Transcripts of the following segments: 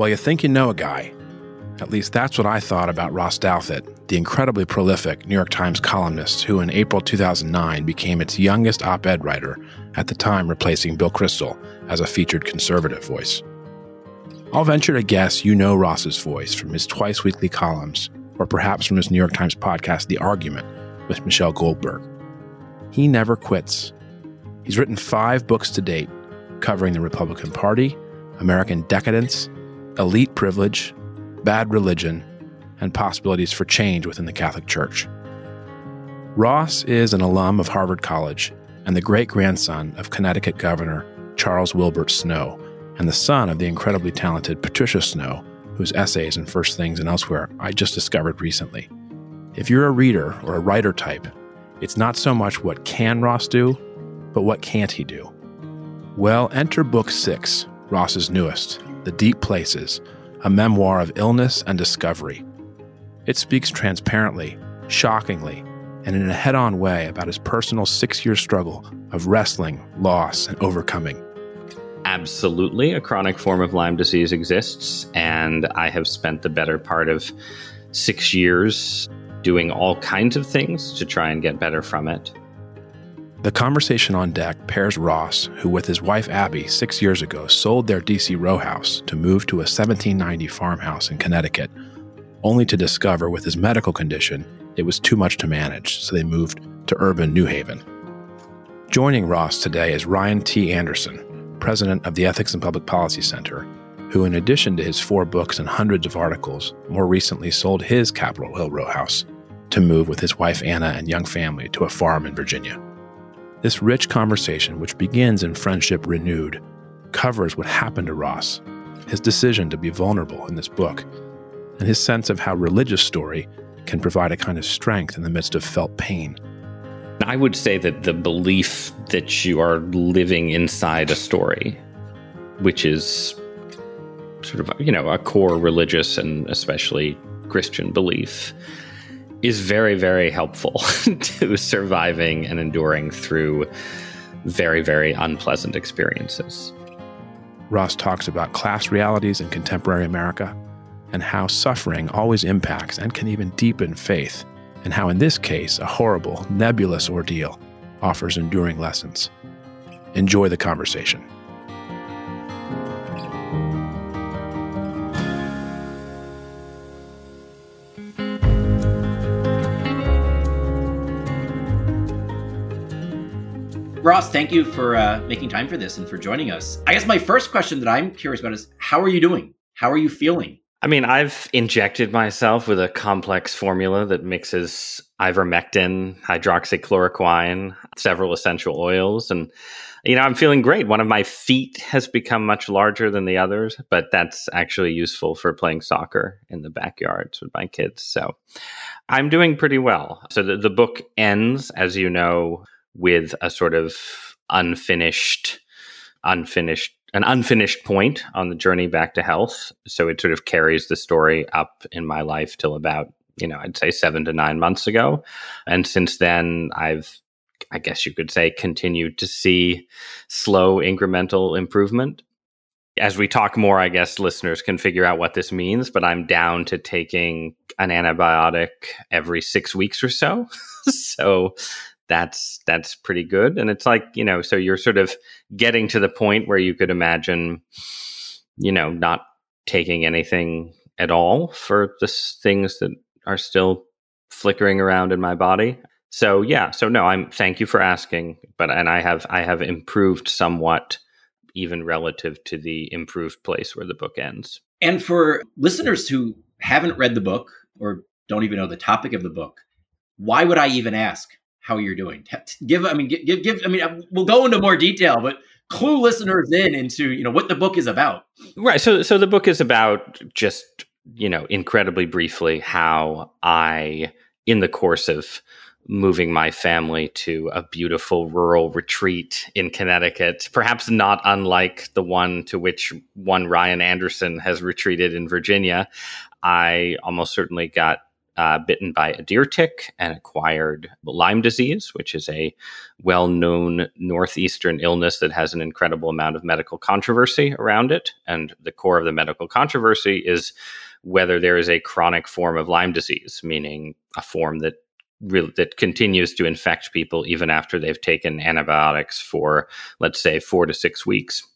Well, you think you know a guy. At least that's what I thought about Ross Douthat, the incredibly prolific New York Times columnist who in April 2009 became its youngest op ed writer, at the time replacing Bill Kristol as a featured conservative voice. I'll venture to guess you know Ross's voice from his twice weekly columns, or perhaps from his New York Times podcast, The Argument, with Michelle Goldberg. He never quits. He's written five books to date, covering the Republican Party, American decadence, elite privilege, bad religion, and possibilities for change within the Catholic Church. Ross is an alum of Harvard College and the great grandson of Connecticut Governor Charles Wilbert Snow, and the son of the incredibly talented Patricia Snow, whose essays in First Things and elsewhere I just discovered recently. If you're a reader or a writer type, it's not so much what can Ross do, but what can't he do? Well, enter Book Six, Ross's newest, The Deep Places, a memoir of illness and discovery. It speaks transparently, shockingly, and in a head on way about his personal six year struggle of wrestling, loss, and overcoming. Absolutely, a chronic form of Lyme disease exists, and I have spent the better part of six years doing all kinds of things to try and get better from it. The conversation on deck pairs Ross, who with his wife Abby six years ago sold their DC row house to move to a 1790 farmhouse in Connecticut, only to discover with his medical condition it was too much to manage, so they moved to urban New Haven. Joining Ross today is Ryan T. Anderson, president of the Ethics and Public Policy Center, who, in addition to his four books and hundreds of articles, more recently sold his Capitol Hill row house to move with his wife Anna and young family to a farm in Virginia. This rich conversation, which begins in friendship renewed, covers what happened to Ross, his decision to be vulnerable in this book, and his sense of how religious story can provide a kind of strength in the midst of felt pain. I would say that the belief that you are living inside a story, which is sort of, you know, a core religious and especially Christian belief, is very, very helpful to surviving and enduring through very, very unpleasant experiences. Ross talks about class realities in contemporary America and how suffering always impacts and can even deepen faith, and how in this case, a horrible, nebulous ordeal offers enduring lessons. Enjoy the conversation. Ross, thank you for uh, making time for this and for joining us. I guess my first question that I'm curious about is how are you doing? How are you feeling? I mean, I've injected myself with a complex formula that mixes ivermectin, hydroxychloroquine, several essential oils, and you know, I'm feeling great. One of my feet has become much larger than the others, but that's actually useful for playing soccer in the backyards with my kids. So I'm doing pretty well. So the, the book ends, as you know, with a sort of unfinished, unfinished, an unfinished point on the journey back to health. So it sort of carries the story up in my life till about, you know, I'd say seven to nine months ago. And since then, I've, I guess you could say, continued to see slow incremental improvement. As we talk more, I guess listeners can figure out what this means, but I'm down to taking an antibiotic every six weeks or so. so that's that's pretty good. And it's like you know so you're sort of getting to the point where you could imagine you know not taking anything at all for the things that are still flickering around in my body. So yeah. So no i'm thank you for asking but and i have i have improved somewhat even relative to the improved place where the book ends. And for listeners who haven't read the book or don't even know the topic of the book why would i even ask how you're doing. Give, I mean, give, give, I mean, uh, we'll go into more detail, but clue listeners in into, you know, what the book is about. Right. So, so the book is about just, you know, incredibly briefly how I, in the course of moving my family to a beautiful rural retreat in Connecticut, perhaps not unlike the one to which one Ryan Anderson has retreated in Virginia, I almost certainly got uh, bitten by a deer tick and acquired Lyme disease, which is a well known northeastern illness that has an incredible amount of medical controversy around it. And the core of the medical controversy is whether there is a chronic form of Lyme disease, meaning a form that Really, that continues to infect people even after they've taken antibiotics for, let's say, four to six weeks.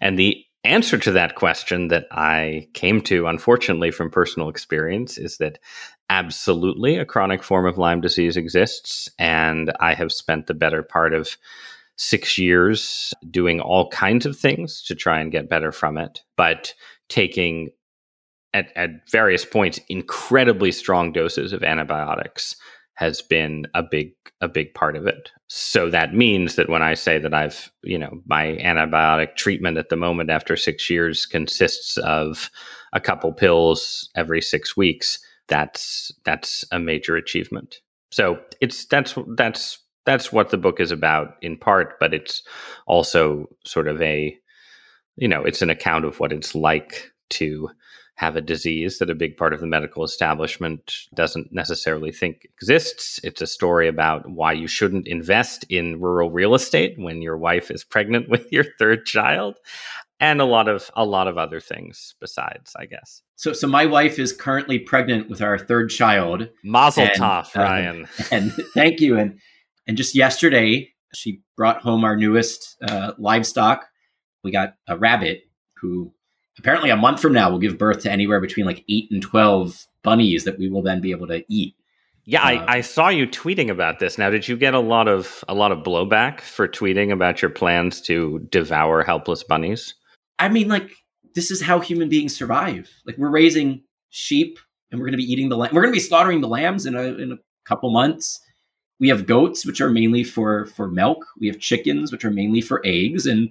And the answer to that question that I came to, unfortunately, from personal experience is that absolutely a chronic form of Lyme disease exists. And I have spent the better part of six years doing all kinds of things to try and get better from it, but taking at, at various points incredibly strong doses of antibiotics has been a big a big part of it. So that means that when I say that I've, you know, my antibiotic treatment at the moment after 6 years consists of a couple pills every 6 weeks, that's that's a major achievement. So it's that's that's that's what the book is about in part, but it's also sort of a you know, it's an account of what it's like to have a disease that a big part of the medical establishment doesn't necessarily think exists. It's a story about why you shouldn't invest in rural real estate when your wife is pregnant with your third child and a lot of a lot of other things besides, I guess. So so my wife is currently pregnant with our third child. Mazel tov, um, Ryan. and thank you and and just yesterday she brought home our newest uh, livestock. We got a rabbit who apparently a month from now will give birth to anywhere between like eight and 12 bunnies that we will then be able to eat. Yeah, uh, I, I, saw you tweeting about this. Now, did you get a lot of a lot of blowback for tweeting about your plans to devour helpless bunnies? I mean, like this is how human beings survive. Like we're raising sheep, and we're going to be eating the lamb. We're going to be slaughtering the lambs in a in a couple months. We have goats, which are mainly for for milk. We have chickens, which are mainly for eggs, and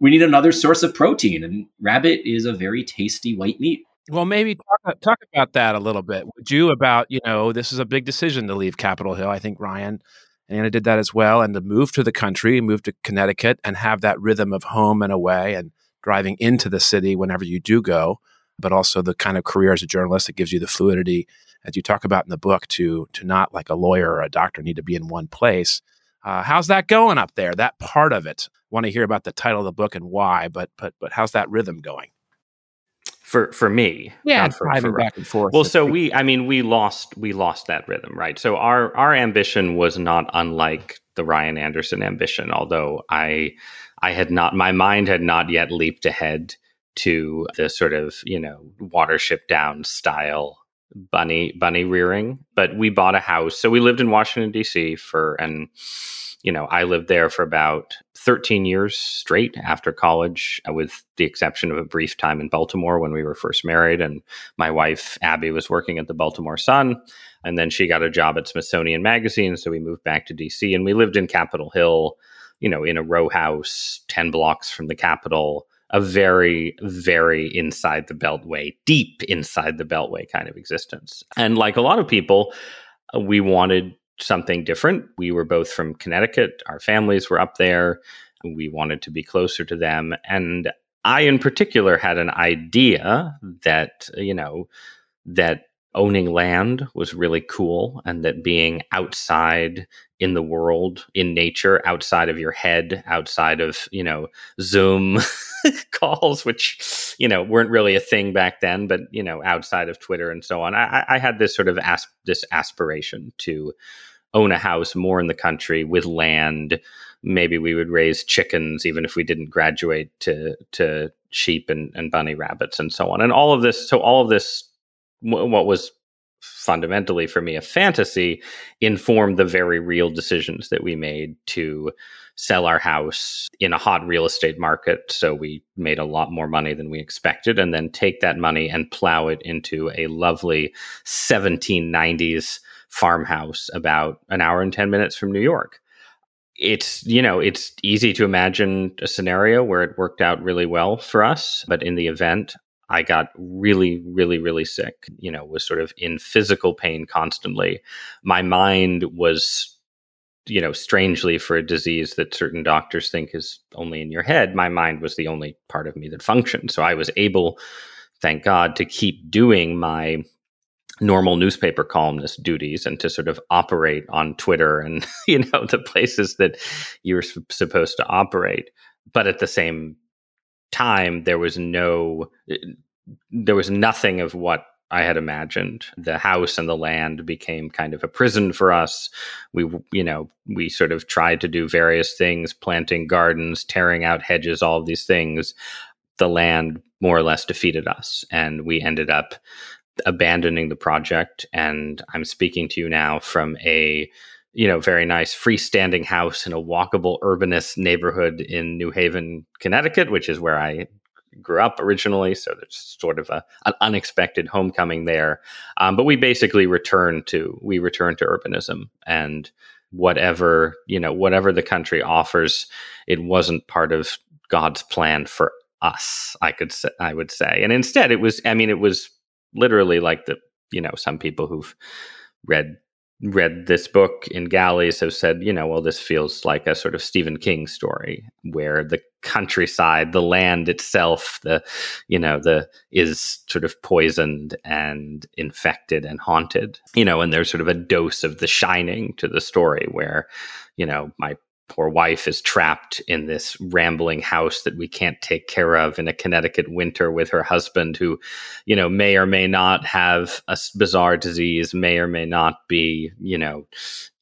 we need another source of protein, and rabbit is a very tasty white meat. Well, maybe talk, talk about that a little bit. Would you about you know this is a big decision to leave Capitol Hill. I think Ryan and Anna did that as well, and to move to the country, move to Connecticut, and have that rhythm of home and away, and driving into the city whenever you do go, but also the kind of career as a journalist that gives you the fluidity, as you talk about in the book, to to not like a lawyer or a doctor need to be in one place. Uh, how's that going up there? That part of it. Want to hear about the title of the book and why, but but but how's that rhythm going? For for me, yeah, for, driving for, back and forth. Well, so we, I mean, we lost we lost that rhythm, right? So our our ambition was not unlike the Ryan Anderson ambition, although I I had not my mind had not yet leaped ahead to the sort of you know watership down style bunny bunny rearing but we bought a house. So we lived in washington d.c for and you know i lived there for about 13 years straight after college uh, with the exception of a brief time in baltimore when we were first married and my wife abby was working at the baltimore sun. And then she got a job at smithsonian magazine so we moved back to dc and we lived in capitol hill you know in a row house 10 blocks from the capitol a very, very inside the beltway, deep inside the beltway kind of existence. And like a lot of people, uh, we wanted something different. We were both from Connecticut, our families were up there. We wanted to be closer to them. And I, in particular, had an idea that, you know, that owning land was really cool and that being outside in the world in nature outside of your head outside of you know zoom calls which you know weren't really a thing back then but you know outside of twitter and so on. I, I had this sort of asp- this aspiration to own a house more in the country with land. Maybe we would raise chickens even if we didn't graduate to to sheep and, and bunny rabbits and so on. And all of this so all of this what was fundamentally for me a fantasy informed the very real decisions that we made to sell our house in a hot real estate market. So we made a lot more money than we expected and then take that money and plow it into a lovely 1790s farmhouse about an hour and 10 minutes from New York. It's you know it's easy to imagine a scenario where it worked out really well for us but in the event I got really, really, really sick, you know, was sort of in physical pain constantly. My mind was, you know, strangely for a disease that certain doctors think is only in your head, my mind was the only part of me that functioned. So I was able, thank God, to keep doing my normal newspaper columnist duties and to sort of operate on Twitter and you know the places that you're supposed to operate. But at the same time, there was no, uh, there was nothing of what I had imagined. The house and the land became kind of a prison for us. We, you know, we sort of tried to do various things, planting gardens, tearing out hedges, all of these things. The land more or less defeated us, and we ended up abandoning the project. And I'm speaking to you now from a you know, very nice freestanding house in a walkable urbanist neighborhood in New Haven, Connecticut, which is where I grew up originally. So there's sort of a, an unexpected homecoming there. Um, but we basically return to we return to urbanism and whatever you know whatever the country offers, it wasn't part of God's plan for us. I could say I would say, and instead it was. I mean, it was literally like the you know some people who've read read this book in galleys have said you know well this feels like a sort of stephen king story where the countryside the land itself the you know the is sort of poisoned and infected and haunted you know and there's sort of a dose of the shining to the story where you know my poor wife is trapped in this rambling house that we can't take care of in a Connecticut winter with her husband, who, you know, may or may not have a bizarre disease, may or may not be, you know,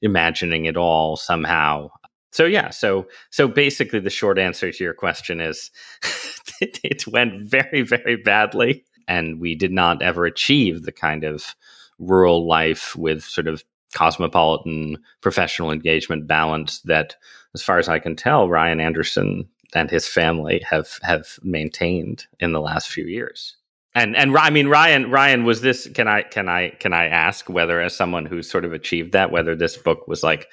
imagining it all somehow. So yeah, so so basically, the short answer to your question is, it, it went very very badly, and we did not ever achieve the kind of rural life with sort of cosmopolitan professional engagement balance that, as far as I can tell, Ryan Anderson and his family have have maintained in the last few years. And and I mean Ryan Ryan was this can I can I can I ask whether as someone who's sort of achieved that whether this book was like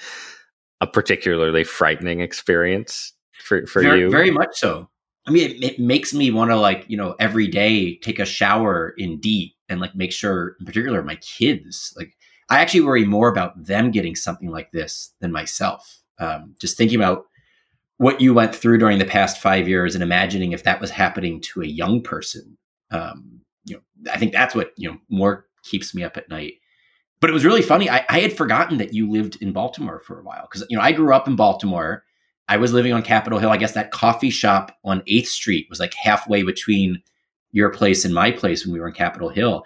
a particularly frightening experience for for very, you very much so I mean it, it makes me want to like you know every day take a shower in DEET and like make sure in particular my kids like I actually worry more about them getting something like this than myself. Um, just thinking about what you went through during the past five years and imagining if that was happening to a young person. Um, you know, I think that's what you know more keeps me up at night. But it was really funny. I, I had forgotten that you lived in Baltimore for a while because you know I grew up in Baltimore. I was living on Capitol Hill. I guess that coffee shop on Eighth Street was like halfway between your place and my place when we were in Capitol Hill.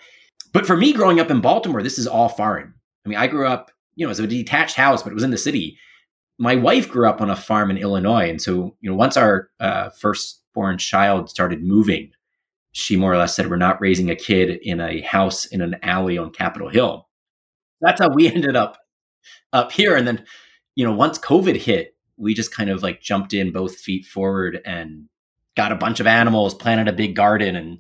But for me, growing up in Baltimore, this is all foreign. I mean, I grew up, you know, as a detached house, but it was in the city. My wife grew up on a farm in Illinois, and so you know, once our uh, firstborn child started moving, she more or less said, "We're not raising a kid in a house in an alley on Capitol Hill." That's how we ended up up here. And then, you know, once COVID hit, we just kind of like jumped in both feet forward and got a bunch of animals, planted a big garden, and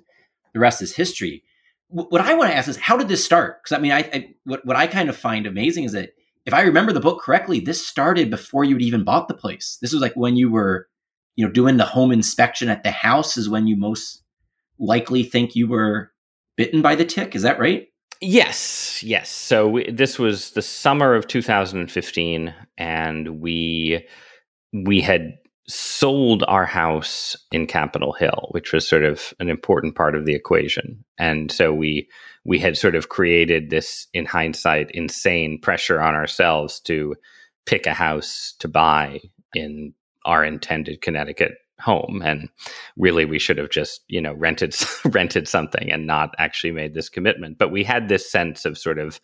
the rest is history what I want to ask is how did this start? Because I mean, I, I, what what I kind of find amazing is that if I remember the book correctly, this started before you'd even bought the place. This was like when you were, you know, doing the home inspection at the house is when you most likely think you were bitten by the tick. Is that right? Yes, yes. So we, this was the summer of 2015, and we we had sold our house in Capitol Hill, which was sort of an important part of the equation. And so we we had sort of created this in hindsight insane pressure on ourselves to pick a house to buy in our intended Connecticut home and really we should have just you know rented rented something and not actually made this commitment. But we had this sense of sort of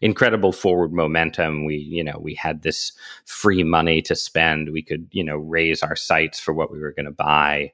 incredible forward momentum. We you know we had this free money to spend. We could you know raise our sights for what we were going to buy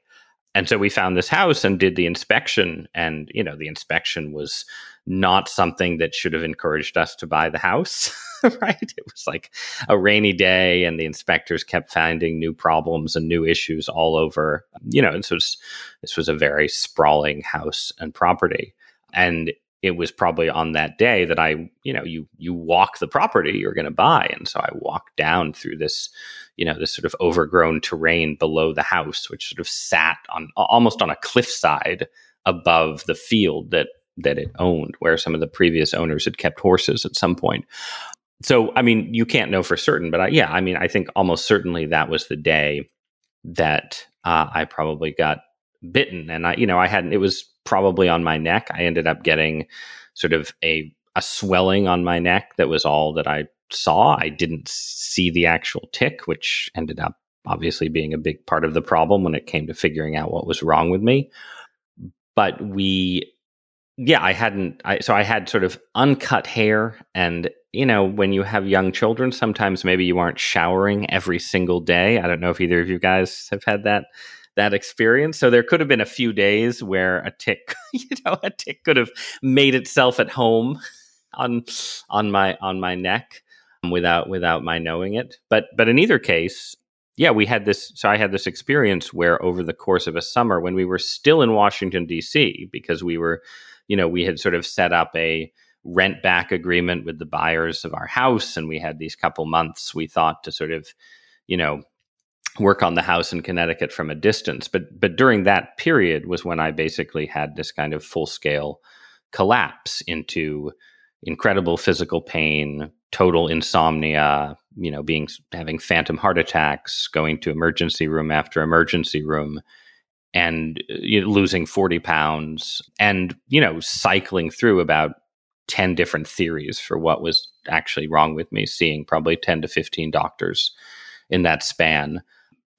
and so we found this house and did the inspection. And you know the inspection was not something that should have encouraged us to buy the house right? It was like a rainy day and the inspectors kept finding new problems and new issues all over. You know this was this was a very sprawling house and property. And it was probably on that day that I, you know, you you walk the property you're going to buy, and so I walked down through this, you know, this sort of overgrown terrain below the house, which sort of sat on almost on a cliffside above the field that that it owned, where some of the previous owners had kept horses at some point. So, I mean, you can't know for certain, but I, yeah, I mean, I think almost certainly that was the day that uh, I probably got bitten, and I, you know, I hadn't. It was probably on my neck. I ended up getting sort of a a swelling on my neck that was all that I saw. I didn't see the actual tick, which ended up obviously being a big part of the problem when it came to figuring out what was wrong with me. But we, yeah, I hadn't, I, so I had sort of uncut hair. And, you know, when you have young children, sometimes maybe you aren't showering every single day. I don't know if either of you guys have had that that experience. So there could have been a few days where a tick, you know, a tick could have made itself at home on on my on my neck without without my knowing it. But but in either case, yeah, we had this. So I had this experience where over the course of a summer, when we were still in Washington D.C., because we were, you know, we had sort of set up a rent back agreement with the buyers of our house, and we had these couple months we thought to sort of, you know, work on the house in Connecticut from a distance. But but during that period was when I basically had this kind of full scale collapse into incredible physical pain, total insomnia, you know, being having phantom heart attacks, going to emergency room after emergency room and uh, you know, losing 40 pounds and you know cycling through about 10 different theories for what was actually wrong with me seeing probably 10 to 15 doctors in that span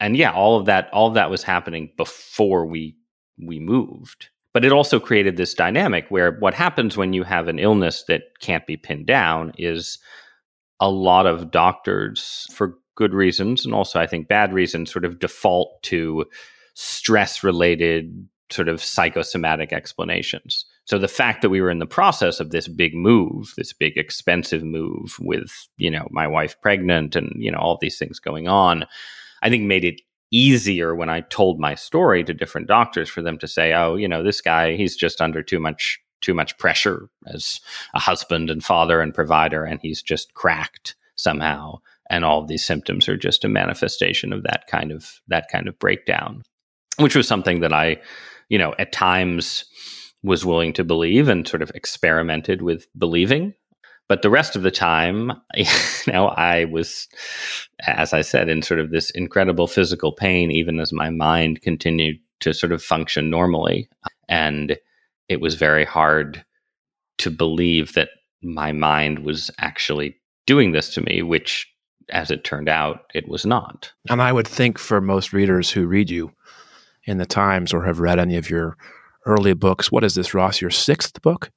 and yeah, all of that all of that was happening before we we moved. But it also created this dynamic where what happens when you have an illness that can't be pinned down is a lot of doctors, for good reasons and also I think bad reasons, sort of default to stress related sort of psychosomatic explanations. So the fact that we were in the process of this big move, this big expensive move with, you know, my wife pregnant and, you know, all these things going on, I think made it easier when I told my story to different doctors for them to say, "Oh, you know, this guy, he's just under too much too much pressure as a husband and father and provider and he's just cracked somehow." And all of these symptoms are just a manifestation of that kind of that kind of breakdown, which was something that I, you know, at times was willing to believe and sort of experimented with believing but the rest of the time, you know, I was, as I said, in sort of this incredible physical pain, even as my mind continued to sort of function normally. And it was very hard to believe that my mind was actually doing this to me, which, as it turned out, it was not. And I would think for most readers who read you in the Times or have read any of your early books, what is this, Ross? Your sixth book?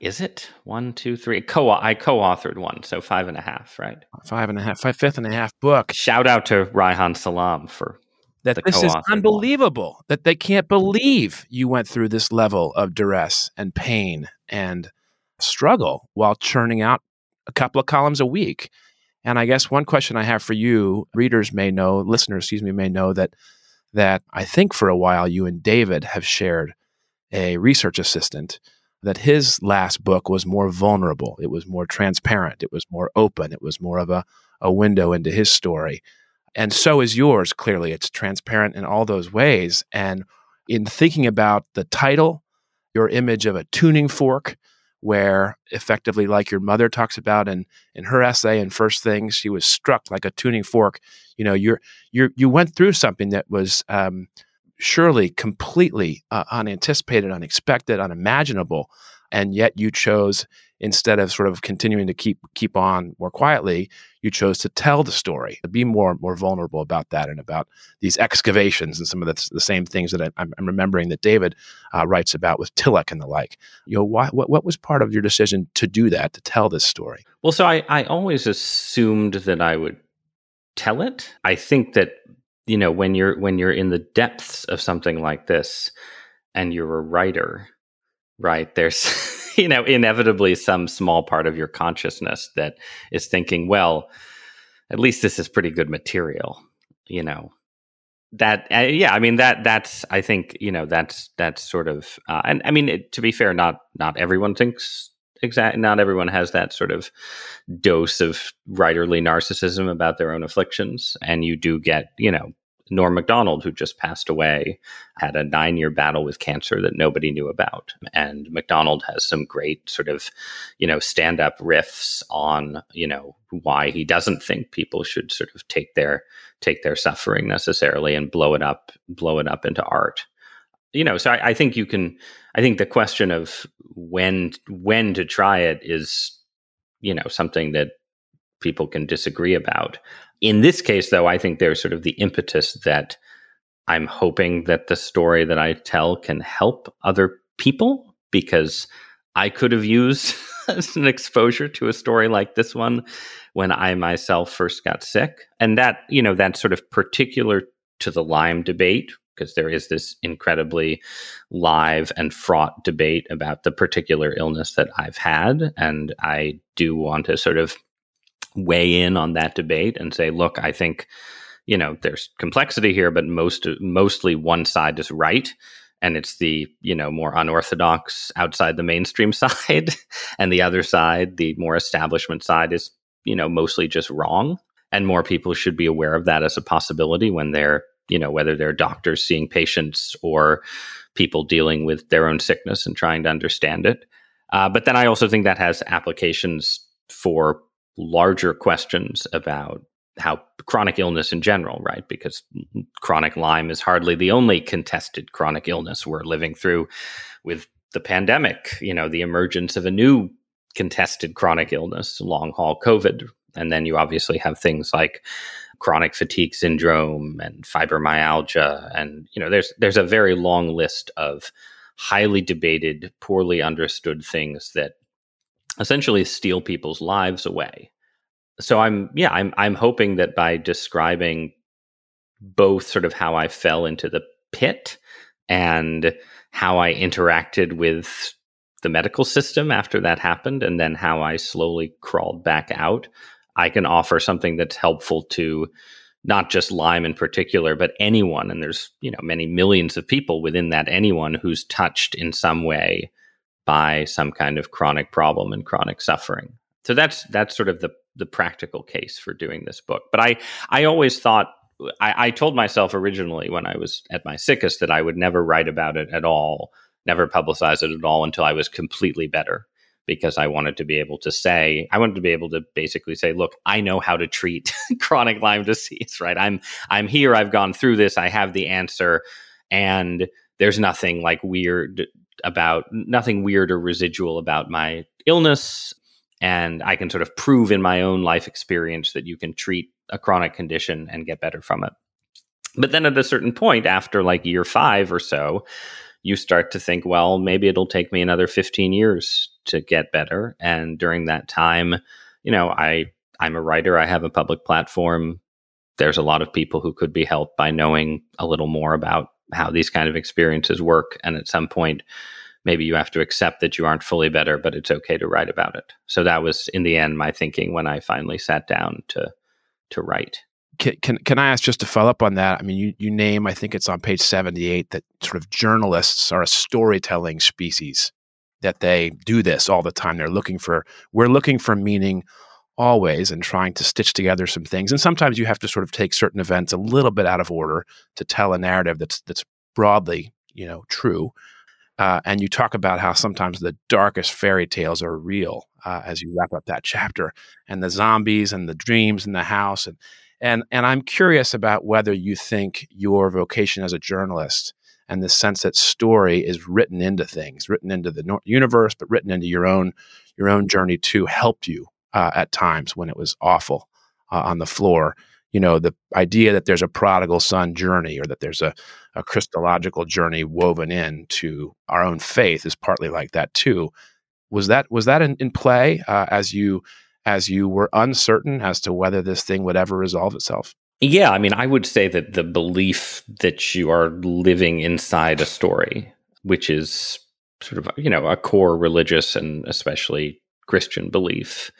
Is it one, two, three? Co I co-authored one, so five and a half, right? Five and a half, five fifth and a half book. Shout out to Reihan Salam for that. This is unbelievable. One. That they can't believe you went through this level of duress and pain and struggle while churning out a couple of columns a week. And I guess one question I have for you, readers may know, listeners, excuse me, may know that that I think for a while you and David have shared a research assistant that his last book was more vulnerable. It was more transparent. It was more open. It was more of a, a window into his story. And so is yours, clearly. It's transparent in all those ways. And in thinking about the title, your image of a tuning fork, where effectively, like your mother talks about in, in her essay and First Things, she was struck like a tuning fork. You know, you're, you're, you went through something that was um, surely completely uh, unanticipated, unexpected, unimaginable, and yet you chose instead of sort of continuing to keep keep on more quietly, you chose to tell the story, to be more more vulnerable about that and about these excavations and some of the, the same things that I, am remembering that David uh, writes about with Tillich and the like. You know, why, what what was part of your decision to do that to tell this story? Well, so I I always assumed that I would tell it. I think that you know when you're when you're in the depths of something like this and you're a writer right there's you know inevitably some small part of your consciousness that is thinking well at least this is pretty good material you know. That uh, yeah i mean that that's i think you know that's that's sort of uh, and i mean it, to be fair not not everyone thinks exactly not everyone has that sort of dose of writerly narcissism about their own afflictions and you do get you know Norm Macdonald, who just passed away, had a nine year battle with cancer that nobody knew about. And Macdonald has some great sort of, you know, stand up riffs on, you know, why he doesn't think people should sort of take their take their suffering necessarily and blow it up, blow it up into art. You know, so I, I think you can I think the question of when when to try it is you know something that people can disagree about. In this case, though, I think there's sort of the impetus that I'm hoping that the story that I tell can help other people because I could have used an exposure to a story like this one when I myself first got sick. And that, you know, that's sort of particular to the Lyme debate because there is this incredibly live and fraught debate about the particular illness that I've had. And I do want to sort of weigh in on that debate and say, look, I think, you know, there's complexity here, but most mostly one side is right and it's the you know more unorthodox outside the mainstream side and the other side the more establishment side is you know mostly just wrong and more people should be aware of that as a possibility when they're you know whether they're doctors seeing patients or people dealing with their own sickness and trying to understand it uh, but then i also think that has applications for larger questions about how chronic illness in general, right? Because chronic Lyme is hardly the only contested chronic illness we're living through with the pandemic, you know, the emergence of a new contested chronic illness, long haul COVID. And then you obviously have things like chronic fatigue syndrome and fibromyalgia. And, you know, there's there's a very long list of highly debated, poorly understood things that essentially steal people's lives away so I'm yeah, I'm I'm hoping that by describing both sort of how I fell into the pit and how I interacted with the medical system after that happened and then how I slowly crawled back out, I can offer something that's helpful to not just Lyme in particular, but anyone. And there's, you know, many millions of people within that anyone who's touched in some way by some kind of chronic problem and chronic suffering. So that's that's sort of the the practical case for doing this book. But I I always thought I, I told myself originally when I was at my sickest that I would never write about it at all, never publicize it at all until I was completely better. Because I wanted to be able to say, I wanted to be able to basically say, look, I know how to treat chronic Lyme disease, right? I'm I'm here, I've gone through this, I have the answer, and there's nothing like weird about nothing weird or residual about my illness and I can sort of prove in my own life experience that you can treat a chronic condition and get better from it. But then at a certain point, after like year five or so, you start to think, well, maybe it'll take me another 15 years to get better. And during that time, you know, I I'm a writer, I have a public platform. There's a lot of people who could be helped by knowing a little more about how these kind of experiences work. And at some point, maybe you have to accept that you aren't fully better, but it's okay to write about it. So that was in the end my thinking when I finally sat down to to write. Can, can, I ask just to follow up on that? I mean, you, you name, I think it's on page 78, that sort of journalists are a storytelling species, that they do this all the time. They're looking for, we're looking for meaning always and trying to stitch together some things. And sometimes you have to sort of take certain events a little bit out of order to tell a narrative that's, that's broadly, you know, true. Uh, and you talk about how sometimes the darkest fairy tales are real uh, as you wrap up that chapter, and the zombies and the dreams in the house, and and and I'm curious about whether you think your vocation as a journalist and the sense that story is written into things, written into the universe, but written into your own your own journey too, helped you uh, at times when it was awful uh, on the floor. You know the idea that there's a prodigal son journey or that there's a, a christological journey woven in to our own faith is partly like that too. Was that was that in, in play uh, as you as you were uncertain as to whether this thing would ever resolve itself yeah i mean i would say that the belief that you are living inside a story which is sort of you know a core religious and especially christian belief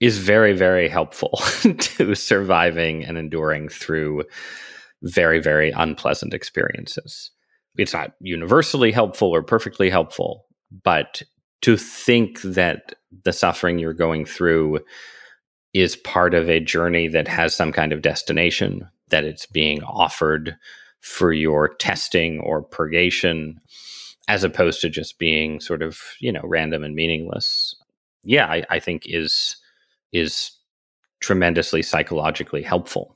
is very, very helpful to surviving and enduring through very, very unpleasant experiences. It's not universally helpful or perfectly helpful, but to think that the suffering you're going through is part of a journey that has some kind of destination, that it's being offered for your testing or purgation, as opposed to just being sort of, you know, random and meaningless. Yeah, I, I think is is tremendously psychologically helpful.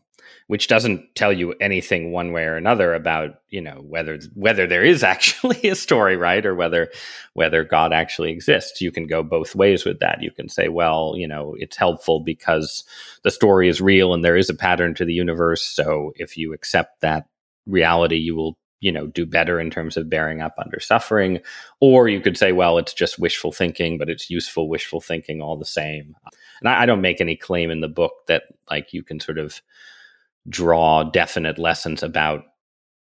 Which doesn't tell you anything one way or another about you know whether whether there is actually a story right? Or whether whether god actually exists. You can go both ways with that. You can say well you know it's helpful because the story is real and there is a pattern to the universe. So if you accept that reality you will you know do better in terms of bearing up under suffering. Or you could say well it's just wishful thinking but it's useful wishful thinking all the same. And I, I don't make any claim in the book that like you can sort of draw definite lessons about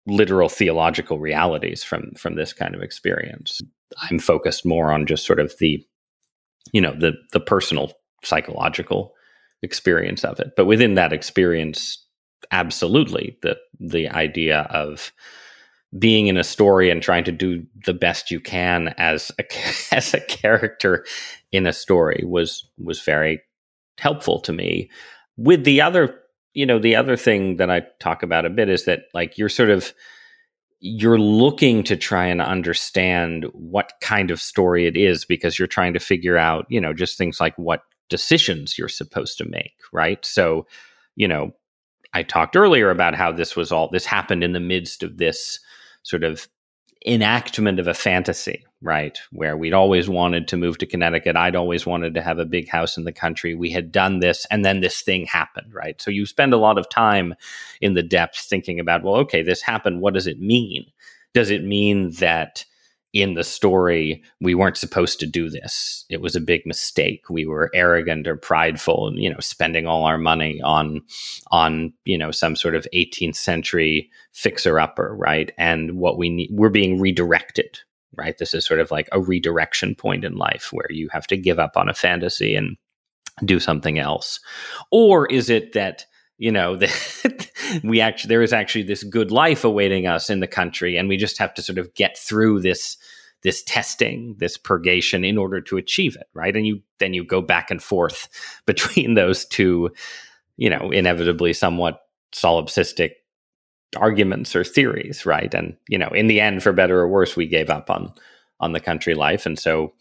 literal theological realities from from this kind of experience. I'm focused more on just sort of the you know the the personal psychological experience of it. But within that experience absolutely the the idea of being in a story and trying to do the best you can as a as a character in a story was was very helpful to me. With the other you know the other thing that i talk about a bit is that like you're sort of you're looking to try and understand what kind of story it is because you're trying to figure out you know just things like what decisions you're supposed to make right? So you know i talked earlier about how this was all this happened in the midst of this sort of enactment of a fantasy, right? Where we'd always wanted to move to Connecticut. I'd always wanted to have a big house in the country. We had done this, and then this thing happened, right? So you spend a lot of time in the depths thinking about, well, okay, this happened. What does it mean? Does it mean that in the story we weren't supposed to do this. It was a big mistake. We were arrogant or prideful and you know spending all our money on on you know some sort of 18th century fixer upper right? And what we need we're being redirected right? This is sort of like a redirection point in life where you have to give up on a fantasy and do something else. Or is it that you know that we actually there is actually this good life awaiting us in the country and we just have to sort of get through this this testing this purgation in order to achieve it right? And you then you go back and forth between those two you know inevitably somewhat solipsistic arguments or theories right? And you know in the end for better or worse we gave up on on the country life. And so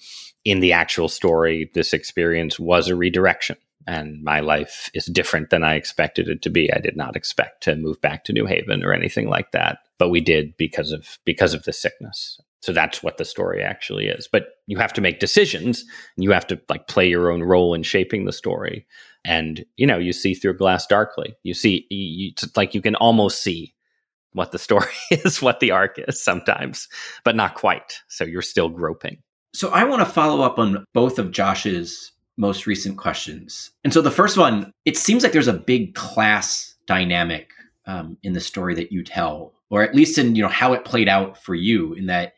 in the actual story this experience was a redirection and my life is different than I expected it to be. I did not expect to move back to New Haven or anything like that, but we did because of because of the sickness. So that's what the story actually is. But you have to make decisions and you have to like play your own role in shaping the story. And you know, you see through glass darkly. You see you, like you can almost see what the story is, what the arc is sometimes, but not quite. So you're still groping. So I want to follow up on both of Josh's most recent questions. And so the first one, it seems like there's a big class dynamic um, in the story that you tell, or at least in you know how it played out for you. In that,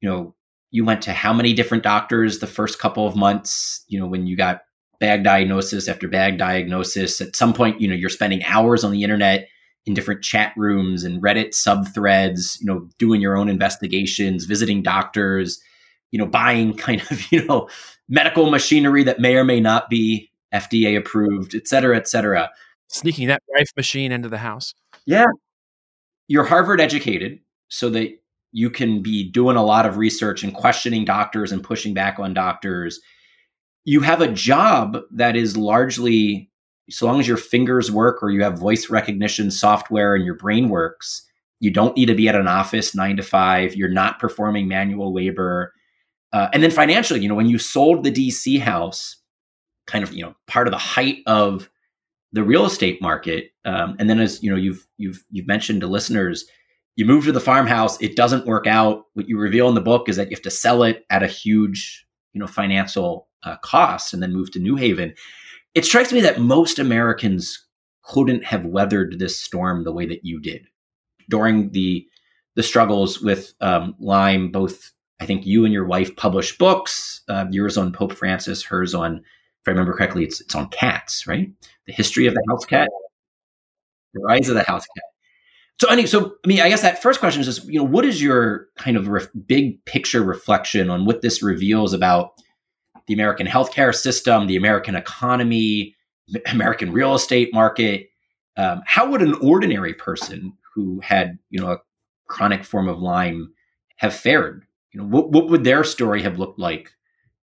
you know, you went to how many different doctors the first couple of months. You know, when you got bag diagnosis after bag diagnosis. At some point, you know, you're spending hours on the internet in different chat rooms and Reddit subthreads. You know, doing your own investigations, visiting doctors you know, buying kind of, you know, medical machinery that may or may not be FDA approved, et cetera, et cetera. Sneaking that Rife machine into the house. Yeah. You're Harvard educated so that you can be doing a lot of research and questioning doctors and pushing back on doctors. You have a job that is largely, so long as your fingers work or you have voice recognition software and your brain works, you don't need to be at an office nine to five. You're not performing manual labor uh, and then financially, you know, when you sold the DC house, kind of, you know, part of the height of the real estate market, um, and then as you know, you've you've you've mentioned to listeners, you move to the farmhouse, it doesn't work out. What you reveal in the book is that you have to sell it at a huge, you know, financial uh, cost, and then move to New Haven. It strikes me that most Americans couldn't have weathered this storm the way that you did during the the struggles with um, Lyme, both I think you and your wife publish books. Uh, yours on Pope Francis, hers on, if I remember correctly, it's it's on cats, right? The history of the house cat, the rise of the house cat. So, anyway, so I mean, I guess that first question is just, you know, what is your kind of ref- big picture reflection on what this reveals about the American healthcare system, the American economy, American real estate market? Um, how would an ordinary person who had, you know, a chronic form of Lyme have fared you know, what, what would their story have looked like?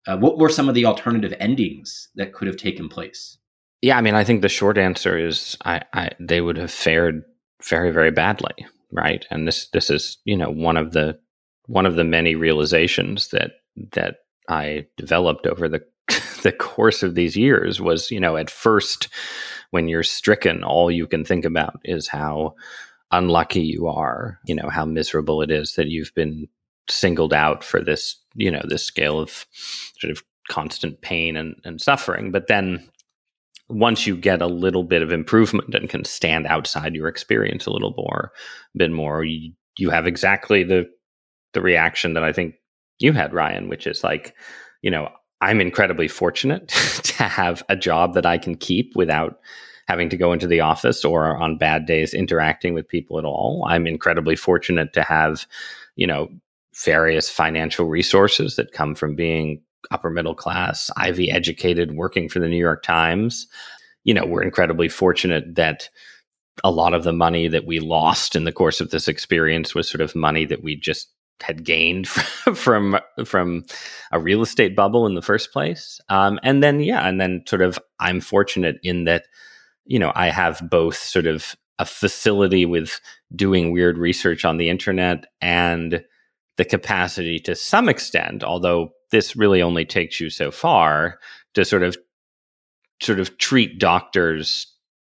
Uh, what were some of the alternative endings that could have taken place? Yeah, I mean, I think the short answer is I, I they would have fared very, very badly, right? And this this is you know one of the one of the many realizations that that I developed over the the course of these years was you know at first when you're stricken, all you can think about is how unlucky you are, you know how miserable it is that you've been singled out for this you know this scale of sort of constant pain and, and suffering. But then once you get a little bit of improvement and can stand outside your experience a little more, a bit more, you, you have exactly the the reaction that I think you had, Reihan, which is like, you know, I'm incredibly fortunate to have a job that I can keep without having to go into the office or on bad days interacting with people at all. I'm incredibly fortunate to have, you know, various financial resources that come from being upper middle class, Ivy educated, working for the New York Times. You know, we're incredibly fortunate that a lot of the money that we lost in the course of this experience was sort of money that we just had gained from from a real estate bubble in the first place. Um, and then yeah, and then sort of I'm fortunate in that you know I have both sort of a facility with doing weird research on the internet and the capacity to some extent, although this really only takes you so far to sort of sort of treat doctors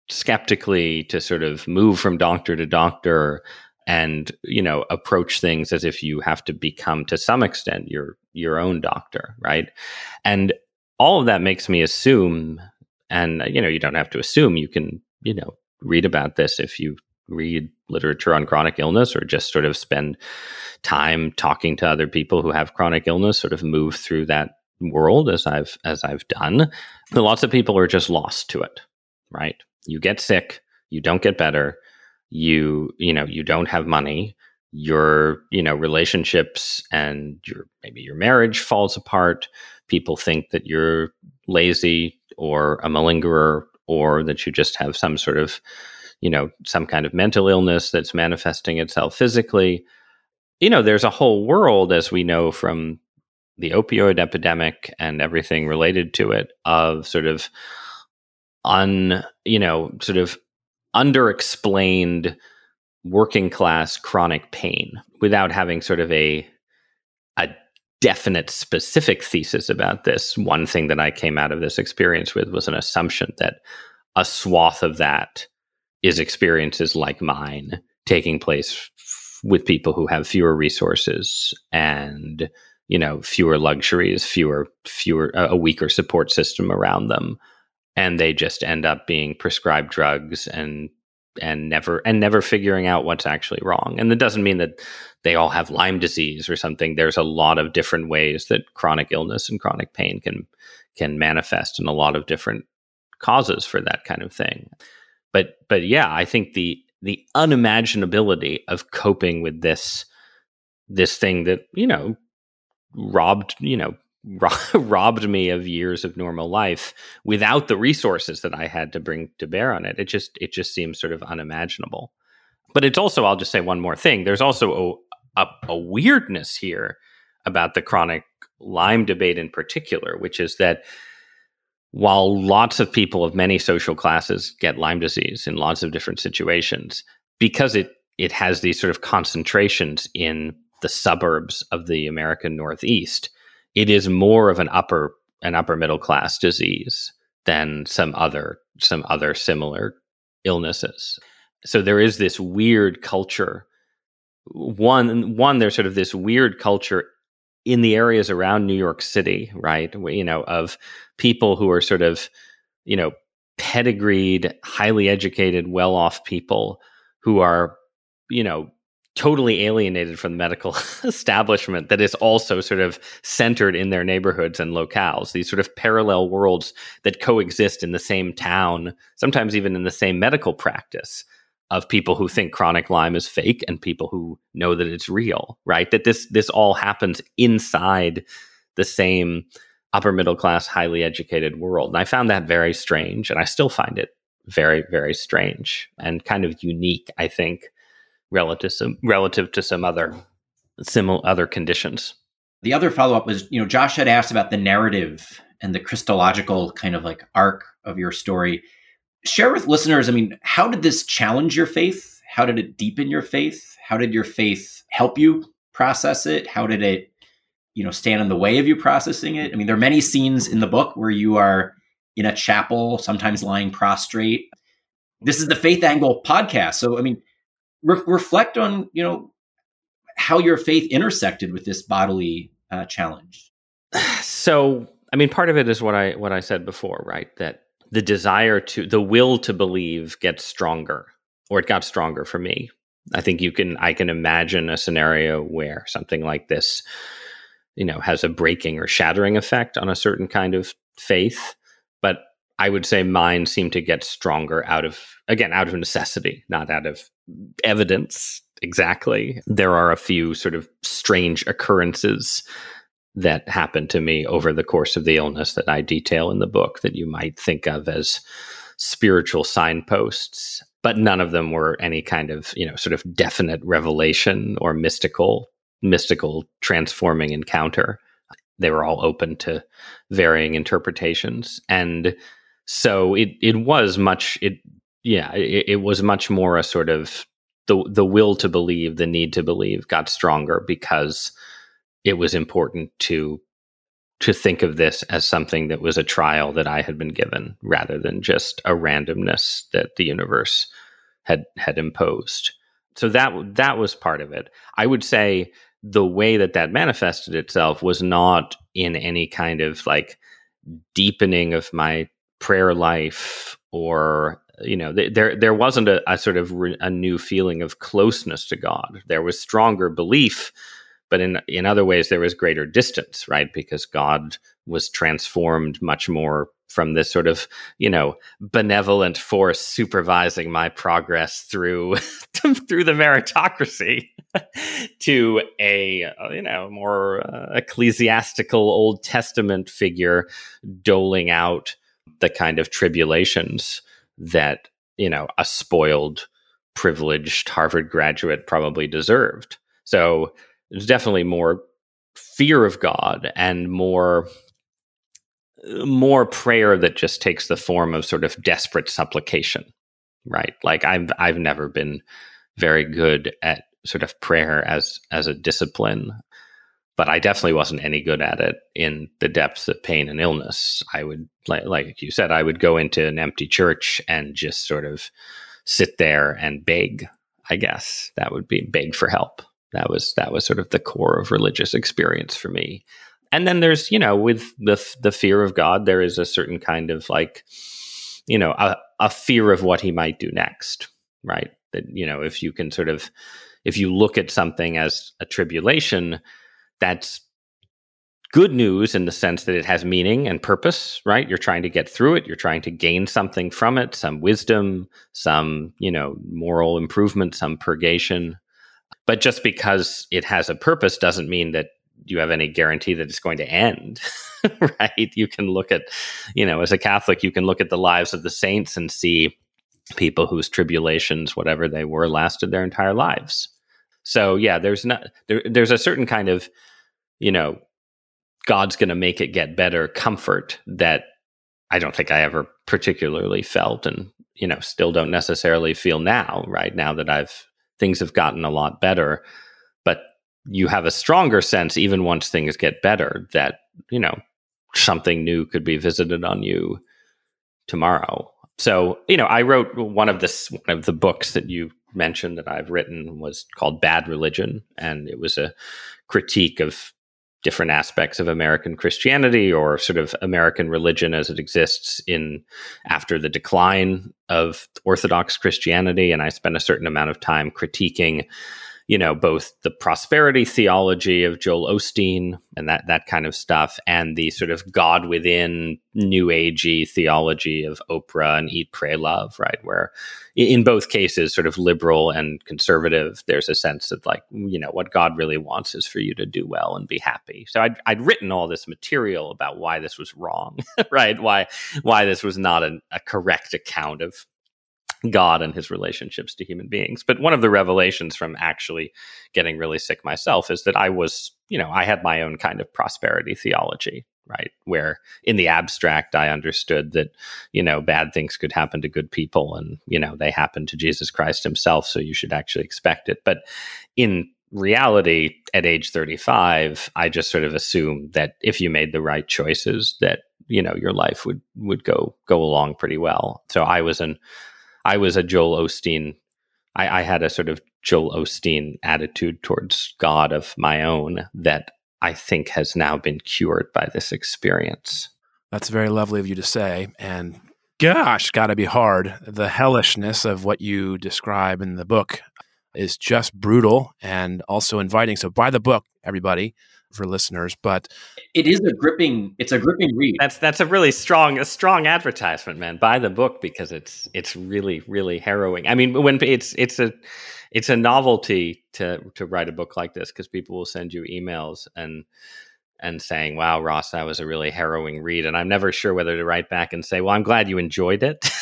skeptically to sort of move from doctor to doctor and you know approach things as if you have to become to some extent your your own doctor right? And all of that makes me assume and you know you don't have to assume you can you know read about this if you read literature on chronic illness or just sort of spend time talking to other people who have chronic illness sort of move through that world as I've as I've done lots of people are just lost to it right? You get sick you don't get better you you know you don't have money your you know relationships and your maybe your marriage falls apart people think that you're lazy or a malingerer or that you just have some sort of you know, some kind of mental illness that's manifesting itself physically. You know, there's a whole world, as we know from the opioid epidemic and everything related to it, of sort of un, you know, sort of underexplained working class chronic pain without having sort of a a definite specific thesis about this. One thing that I came out of this experience with was an assumption that a swath of that is experiences like mine taking place f- with people who have fewer resources and you know fewer luxuries fewer fewer a weaker support system around them. And they just end up being prescribed drugs and and never and never figuring out what's actually wrong. And that doesn't mean that they all have lyme disease or something. There's a lot of different ways that chronic illness and chronic pain can can manifest in a lot of different causes for that kind of thing but but yeah, I think the the unimaginability of coping with this this thing that you know robbed you know robbed me of years of normal life without the resources that I had to bring to bear on it. It just it just seems sort of unimaginable. But it's also I'll just say one more thing. There's also a, a, a weirdness here about the chronic Lyme debate in particular, which is that while lots of people of many social classes get Lyme disease in lots of different situations, because it it has these sort of concentrations in the suburbs of the American Northeast, it is more of an upper an upper middle class disease than some other some other similar illnesses. So there is this weird culture. One one there's sort of this weird culture in the areas around New York City, right? You know, of people who are sort of, you know, pedigreed, highly educated, well off people who are, you know, totally alienated from the medical establishment that is also sort of centered in their neighborhoods and locales these sort of parallel worlds that coexist in the same town sometimes even in the same medical practice of people who think chronic Lyme is fake and people who know that it's real, right? That this this all happens inside the same upper middle class, highly educated world. And I found that very strange, and I still find it very, very strange and kind of unique, I think, relative to some, relative to some other similar other conditions. The other follow up was, you know, Josh had asked about the narrative and the Christological kind of like arc of your story. Share with listeners, I mean, how did this challenge your faith? How did it deepen your faith? How did your faith help you process it? How did it, you know, stand in the way of you processing it? I mean, there are many scenes in the book where you are in a chapel, sometimes lying prostrate. This is the Faith Angle podcast. So, I mean, re- reflect on, you know, how your faith intersected with this bodily uh, challenge. So, I mean, part of it is what I what I said before, right? That the desire to the will to believe gets stronger, or it got stronger for me. I think you can I can imagine a scenario where something like this, you know, has a breaking or shattering effect on a certain kind of faith. But I would say mine seemed to get stronger out of again out of necessity, not out of evidence exactly. There are a few sort of strange occurrences that happened to me over the course of the illness that I detail in the book that you might think of as spiritual signposts, but none of them were any kind of, you know, sort of definite revelation or mystical mystical transforming encounter. They were all open to varying interpretations. And so it it was much it yeah, it, it was much more a sort of the the will to believe, the need to believe got stronger because it was important to to think of this as something that was a trial that I had been given rather than just a randomness that the universe had had imposed. So that that was part of it. I would say the way that that manifested itself was not in any kind of like deepening of my prayer life or you know there there wasn't a, a sort of re, a new feeling of closeness to God. There was stronger belief but in in other ways there was greater distance right? Because god was transformed much more from this sort of you know benevolent force supervising my progress through through the meritocracy to a uh, you know more uh, ecclesiastical old testament figure doling out the kind of tribulations that you know a spoiled privileged harvard graduate probably deserved. So there's definitely more fear of God and more more prayer that just takes the form of sort of desperate supplication right? Like i've i've never been very good at sort of prayer as as a discipline but i definitely wasn't any good at it in the depths of pain and illness. I would like, like you said i would go into an empty church and just sort of sit there and beg i guess. That would be beg for help that was that was sort of the core of religious experience for me. And then there's, you know, with the the fear of God, there is a certain kind of like, you know, a, a fear of what he might do next, right? That you know, if you can sort of if you look at something as a tribulation, that's good news in the sense that it has meaning and purpose, right? You're trying to get through it, you're trying to gain something from it, some wisdom, some, you know, moral improvement, some purgation. But just because it has a purpose doesn't mean that you have any guarantee that it's going to end, right? You can look at, you know, as a Catholic, you can look at the lives of the saints and see people whose tribulations, whatever they were, lasted their entire lives. So yeah, there's not there, there's a certain kind of, you know, God's going to make it get better comfort that I don't think I ever particularly felt, and you know, still don't necessarily feel now. Right now that I've things have gotten a lot better. But you have a stronger sense, even once things get better, that, you know, something new could be visited on you tomorrow. So, you know, I wrote one of this one of the books that you mentioned that I've written was called Bad Religion, and it was a critique of different aspects of American Christianity or sort of American religion as it exists in after the decline of Orthodox Christianity. And I spent a certain amount of time critiquing you know, both the prosperity theology of Joel Osteen and that that kind of stuff, and the sort of God within New Agey theology of Oprah and Eat, Pray, Love, right? Where in both cases, sort of liberal and conservative, there's a sense that like, you know, what God really wants is for you to do well and be happy. So I'd, I'd written all this material about why this was wrong, right? Why why this was not a, a correct account of God and his relationships to human beings. But one of the revelations from actually getting really sick myself is that I was, you know, I had my own kind of prosperity theology, right? Where in the abstract, I understood that, you know, bad things could happen to good people and, you know, they happened to Jesus Christ himself. So you should actually expect it. But in reality, at age 35, I just sort of assumed that if you made the right choices, that, you know, your life would, would go, go along pretty well. So I was an, I was a Joel Osteen. I, I had a sort of Joel Osteen attitude towards God of my own that I think has now been cured by this experience. That's very lovely of you to say. And gosh, got to be hard. The hellishness of what you describe in the book is just brutal and also inviting. So buy the book, everybody, for listeners. But it is a gripping. It's a gripping read. That's that's a really strong a strong advertisement, man. Buy the book because it's it's really really harrowing. I mean, when it's it's a it's a novelty to to write a book like this because people will send you emails and and saying, "Wow, Ross, that was a really harrowing read," and I'm never sure whether to write back and say, "Well, I'm glad you enjoyed it."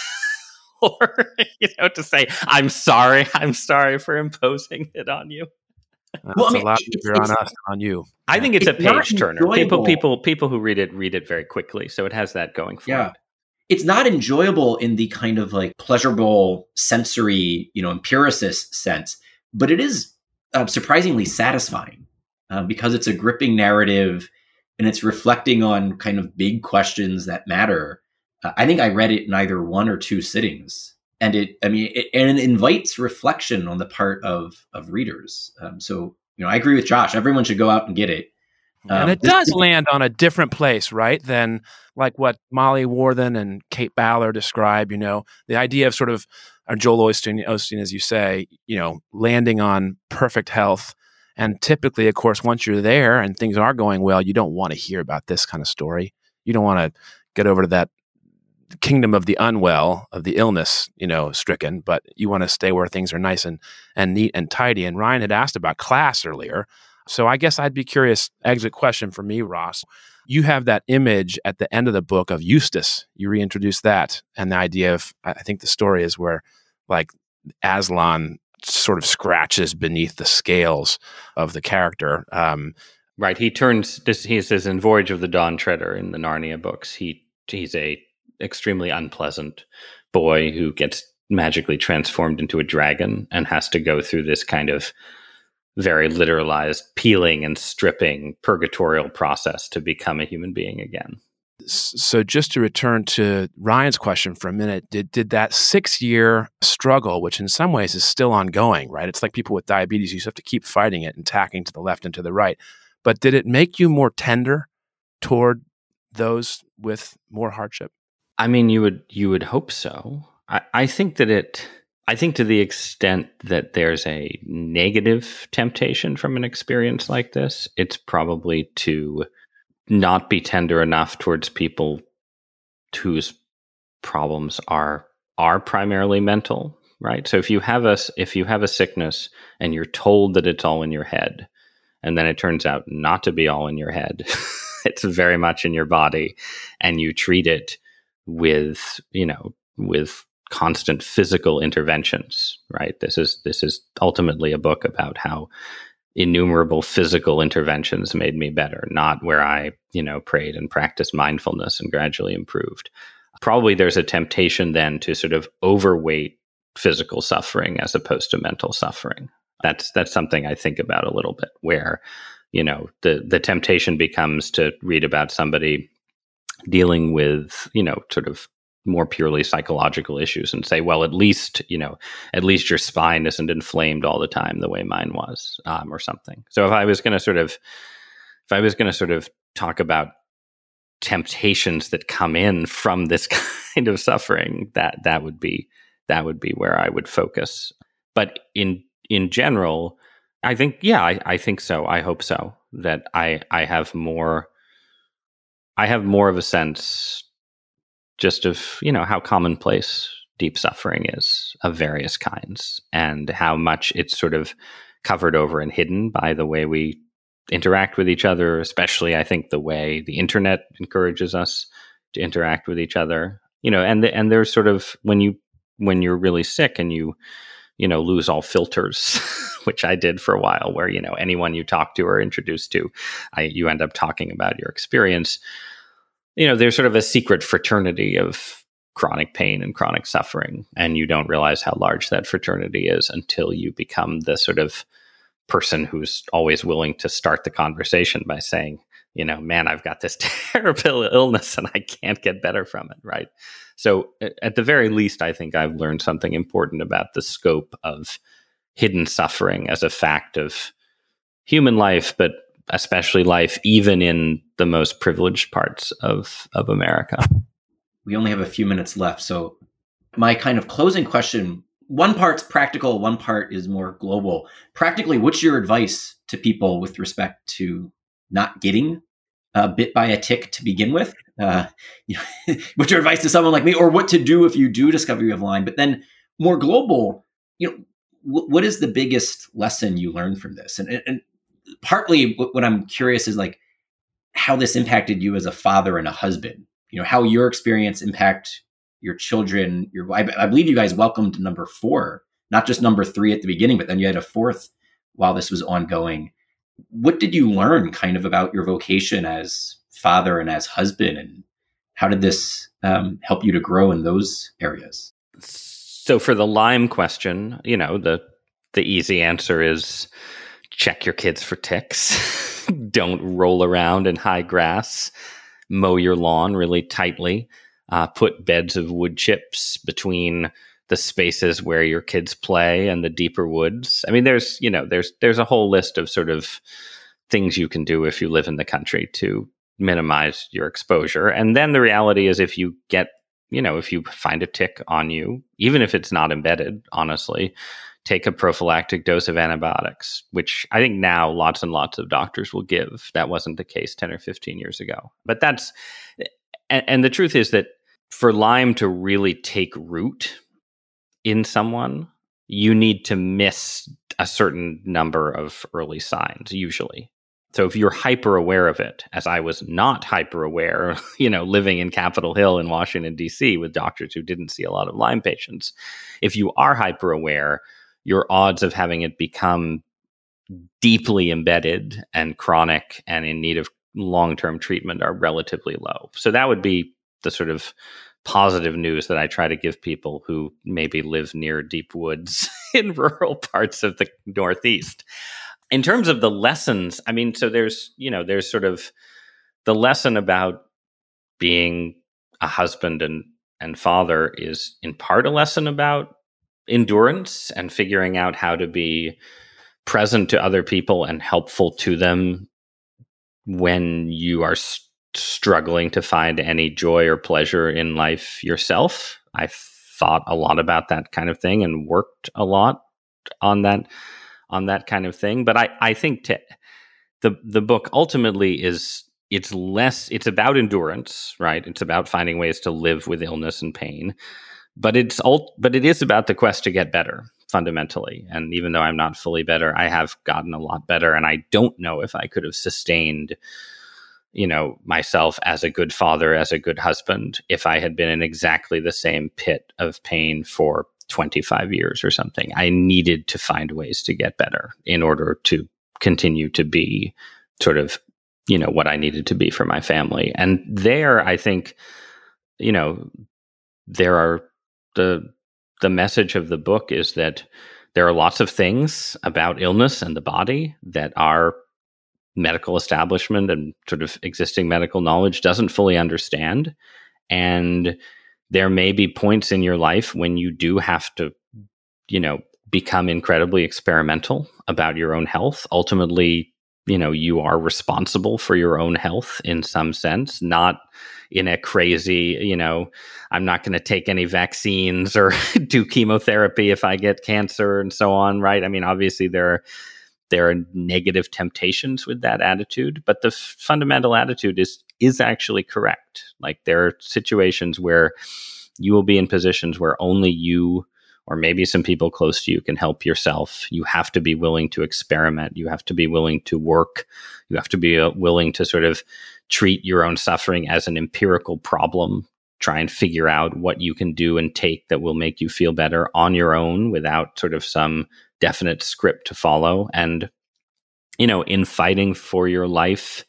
or you know to say i'm sorry i'm sorry for imposing it on you well, I mean, a lot easier on us on you. I think it's, it's a page turner. People people people who read it read it very quickly so it has that going for yeah. it. It's not enjoyable in the kind of like pleasurable sensory, you know, empiricist sense, but it is uh, surprisingly satisfying uh, because it's a gripping narrative and it's reflecting on kind of big questions that matter. Uh, I think I read it in either one or two sittings, and it, I mean, it, and it invites reflection on the part of of readers. Um, so, you know, I agree with Josh. Everyone should go out and get it. Um, and it does land on a different place, right? Than like what Molly Worthen and Kate Bowler describe. You know, the idea of sort of or Joel Osteen, Osteen, as you say, you know, landing on perfect health. And typically, of course, once you're there and things are going well, you don't want to hear about this kind of story. You don't want to get over to that kingdom of the unwell, of the illness, you know, stricken, but you want to stay where things are nice and, and neat and tidy. And Reihan had asked about class earlier. So I guess I'd be curious, exit question for me, Ross. You have that image at the end of the book of Eustace. You reintroduce that and the idea of, I think the story is where like Aslan sort of scratches beneath the scales of the character. Um, right. He turns this, he says in Voyage of the Dawn Treader in the Narnia books, he, he's a extremely unpleasant boy who gets magically transformed into a dragon and has to go through this kind of very literalized peeling and stripping purgatorial process to become a human being again. So just to return to Reihan's question for a minute, did did that 6-year struggle which in some ways is still ongoing, right? It's like people with diabetes you have to keep fighting it and tacking to the left and to the right. But did it make you more tender toward those with more hardship? I mean, you would you would hope so. I, I think that it I think to the extent that there's a negative temptation from an experience like this, it's probably to not be tender enough towards people whose problems are are primarily mental, right? So if you have a if you have a sickness and you're told that it's all in your head, and then it turns out not to be all in your head, it's very much in your body, and you treat it with you know with constant physical interventions right? This is this is ultimately a book about how innumerable physical interventions made me better not where i you know prayed and practiced mindfulness and gradually improved. Probably there's a temptation then to sort of overweight physical suffering as opposed to mental suffering. That's that's something i think about a little bit where you know the the temptation becomes to read about somebody dealing with you know sort of more purely psychological issues and say, well, at least you know, at least your spine isn't inflamed all the time the way mine was, um, or something. So if I was going to sort of, if I was going to sort of talk about temptations that come in from this kind of suffering, that that would be that would be where I would focus. But in in general, I think yeah, I, I think so. I hope so that I I have more. I have more of a sense just of you know how commonplace deep suffering is of various kinds and how much it's sort of covered over and hidden by the way we interact with each other especially i think the way the internet encourages us to interact with each other. You know and the, and there's sort of when you when you're really sick and you you know lose all filters which i did for a while where you know anyone you talk to or introduced to I, you end up talking about your experience you know, there's sort of a secret fraternity of chronic pain and chronic suffering. And you don't realize how large that fraternity is until you become the sort of person who's always willing to start the conversation by saying, you know, man, I've got this terrible illness and I can't get better from it. Right. So, at the very least, I think I've learned something important about the scope of hidden suffering as a fact of human life, but especially life even in the most privileged parts of, of America. We only have a few minutes left. So, my kind of closing question one part's practical, one part is more global. Practically, what's your advice to people with respect to not getting uh, bit by a tick to begin with? Uh, you know, what's your advice to someone like me, or what to do if you do discover you have Lyme? But then, more global, you know, w- what is the biggest lesson you learned from this? And, and partly what I'm curious is like how this impacted you as a father and a husband. You know, how your experience impact your children. Your I, I believe you guys welcomed number four, not just number three at the beginning, but then you had a fourth while this was ongoing. What did you learn kind of about your vocation as father and as husband, and how did this um, help you to grow in those areas? So, for the Lyme question, you know the the easy answer is check your kids for ticks. Don't roll around in high grass. Mow your lawn really tightly. Uh, put beds of wood chips between the spaces where your kids play and the deeper woods. I mean, there's you know there's there's a whole list of sort of things you can do if you live in the country to minimize your exposure. And then the reality is, if you get you know if you find a tick on you, even if it's not embedded, honestly, take a prophylactic dose of antibiotics, which I think now lots and lots of doctors will give. That wasn't the case 10 or 15 years ago. But that's, and, and the truth is that for Lyme to really take root in someone, you need to miss a certain number of early signs, usually. So if you're hyper aware of it, as I was not hyper aware, you know, living in Capitol Hill in Washington, D.C., with doctors who didn't see a lot of Lyme patients, if you are hyper aware, your odds of having it become deeply embedded and chronic and in need of long term treatment are relatively low. So that would be the sort of positive news that I try to give people who maybe live near deep woods in rural parts of the Northeast. In terms of the lessons, I mean, so there's, you know, there's sort of the lesson about being a husband and and father is in part a lesson about endurance and figuring out how to be present to other people and helpful to them when you are st- struggling to find any joy or pleasure in life yourself. I thought a lot about that kind of thing and worked a lot on that on that kind of thing. But I, I think to, the the book ultimately is it's less it's about endurance, right? It's about finding ways to live with illness and pain but it's ult- but it is about the quest to get better fundamentally. And even though I'm not fully better, I have gotten a lot better. And I don't know if I could have sustained, you know, myself as a good father, as a good husband, if I had been in exactly the same pit of pain for 25 years or something. I needed to find ways to get better in order to continue to be sort of, you know, what I needed to be for my family. And there, I think, you know, there are the the message of the book is that there are lots of things about illness and the body that our medical establishment and sort of existing medical knowledge doesn't fully understand and there may be points in your life when you do have to you know become incredibly experimental about your own health ultimately you know you are responsible for your own health in some sense not in a crazy, you know, I'm not going to take any vaccines or do chemotherapy if I get cancer and so on, right? I mean, obviously there are there are negative temptations with that attitude, but the f- fundamental attitude is is actually correct. Like there are situations where you will be in positions where only you or maybe some people close to you can help yourself. You have to be willing to experiment. You have to be willing to work. You have to be uh, willing to sort of treat your own suffering as an empirical problem. Try and figure out what you can do and take that will make you feel better on your own without sort of some definite script to follow. And, you know, in fighting for your life,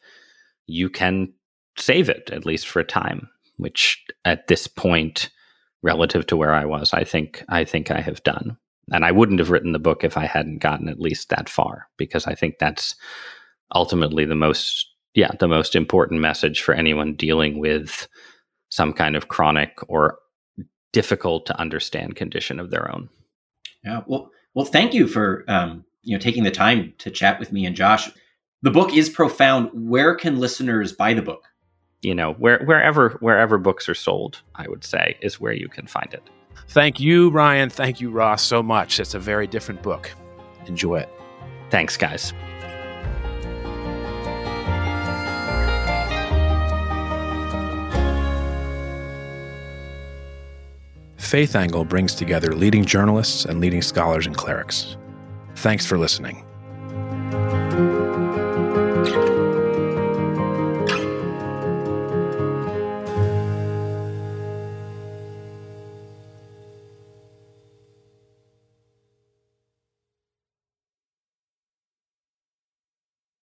you can save it at least for a time, which at this point, relative to where I was, I think I think I have done. And I wouldn't have written the book if I hadn't gotten at least that far, because I think that's ultimately the most yeah the most important message for anyone dealing with some kind of chronic or difficult to understand condition of their own. Yeah. Well, well, thank you for um, you know taking the time to chat with me and Josh. The book is profound. Where can listeners buy the book? You know, where, wherever wherever books are sold, I would say is where you can find it. Thank you, Reihan. Thank you, Ross, so much. It's a very different book. Enjoy it. Thanks, guys. Faith Angle brings together leading journalists and leading scholars and clerics. Thanks for listening.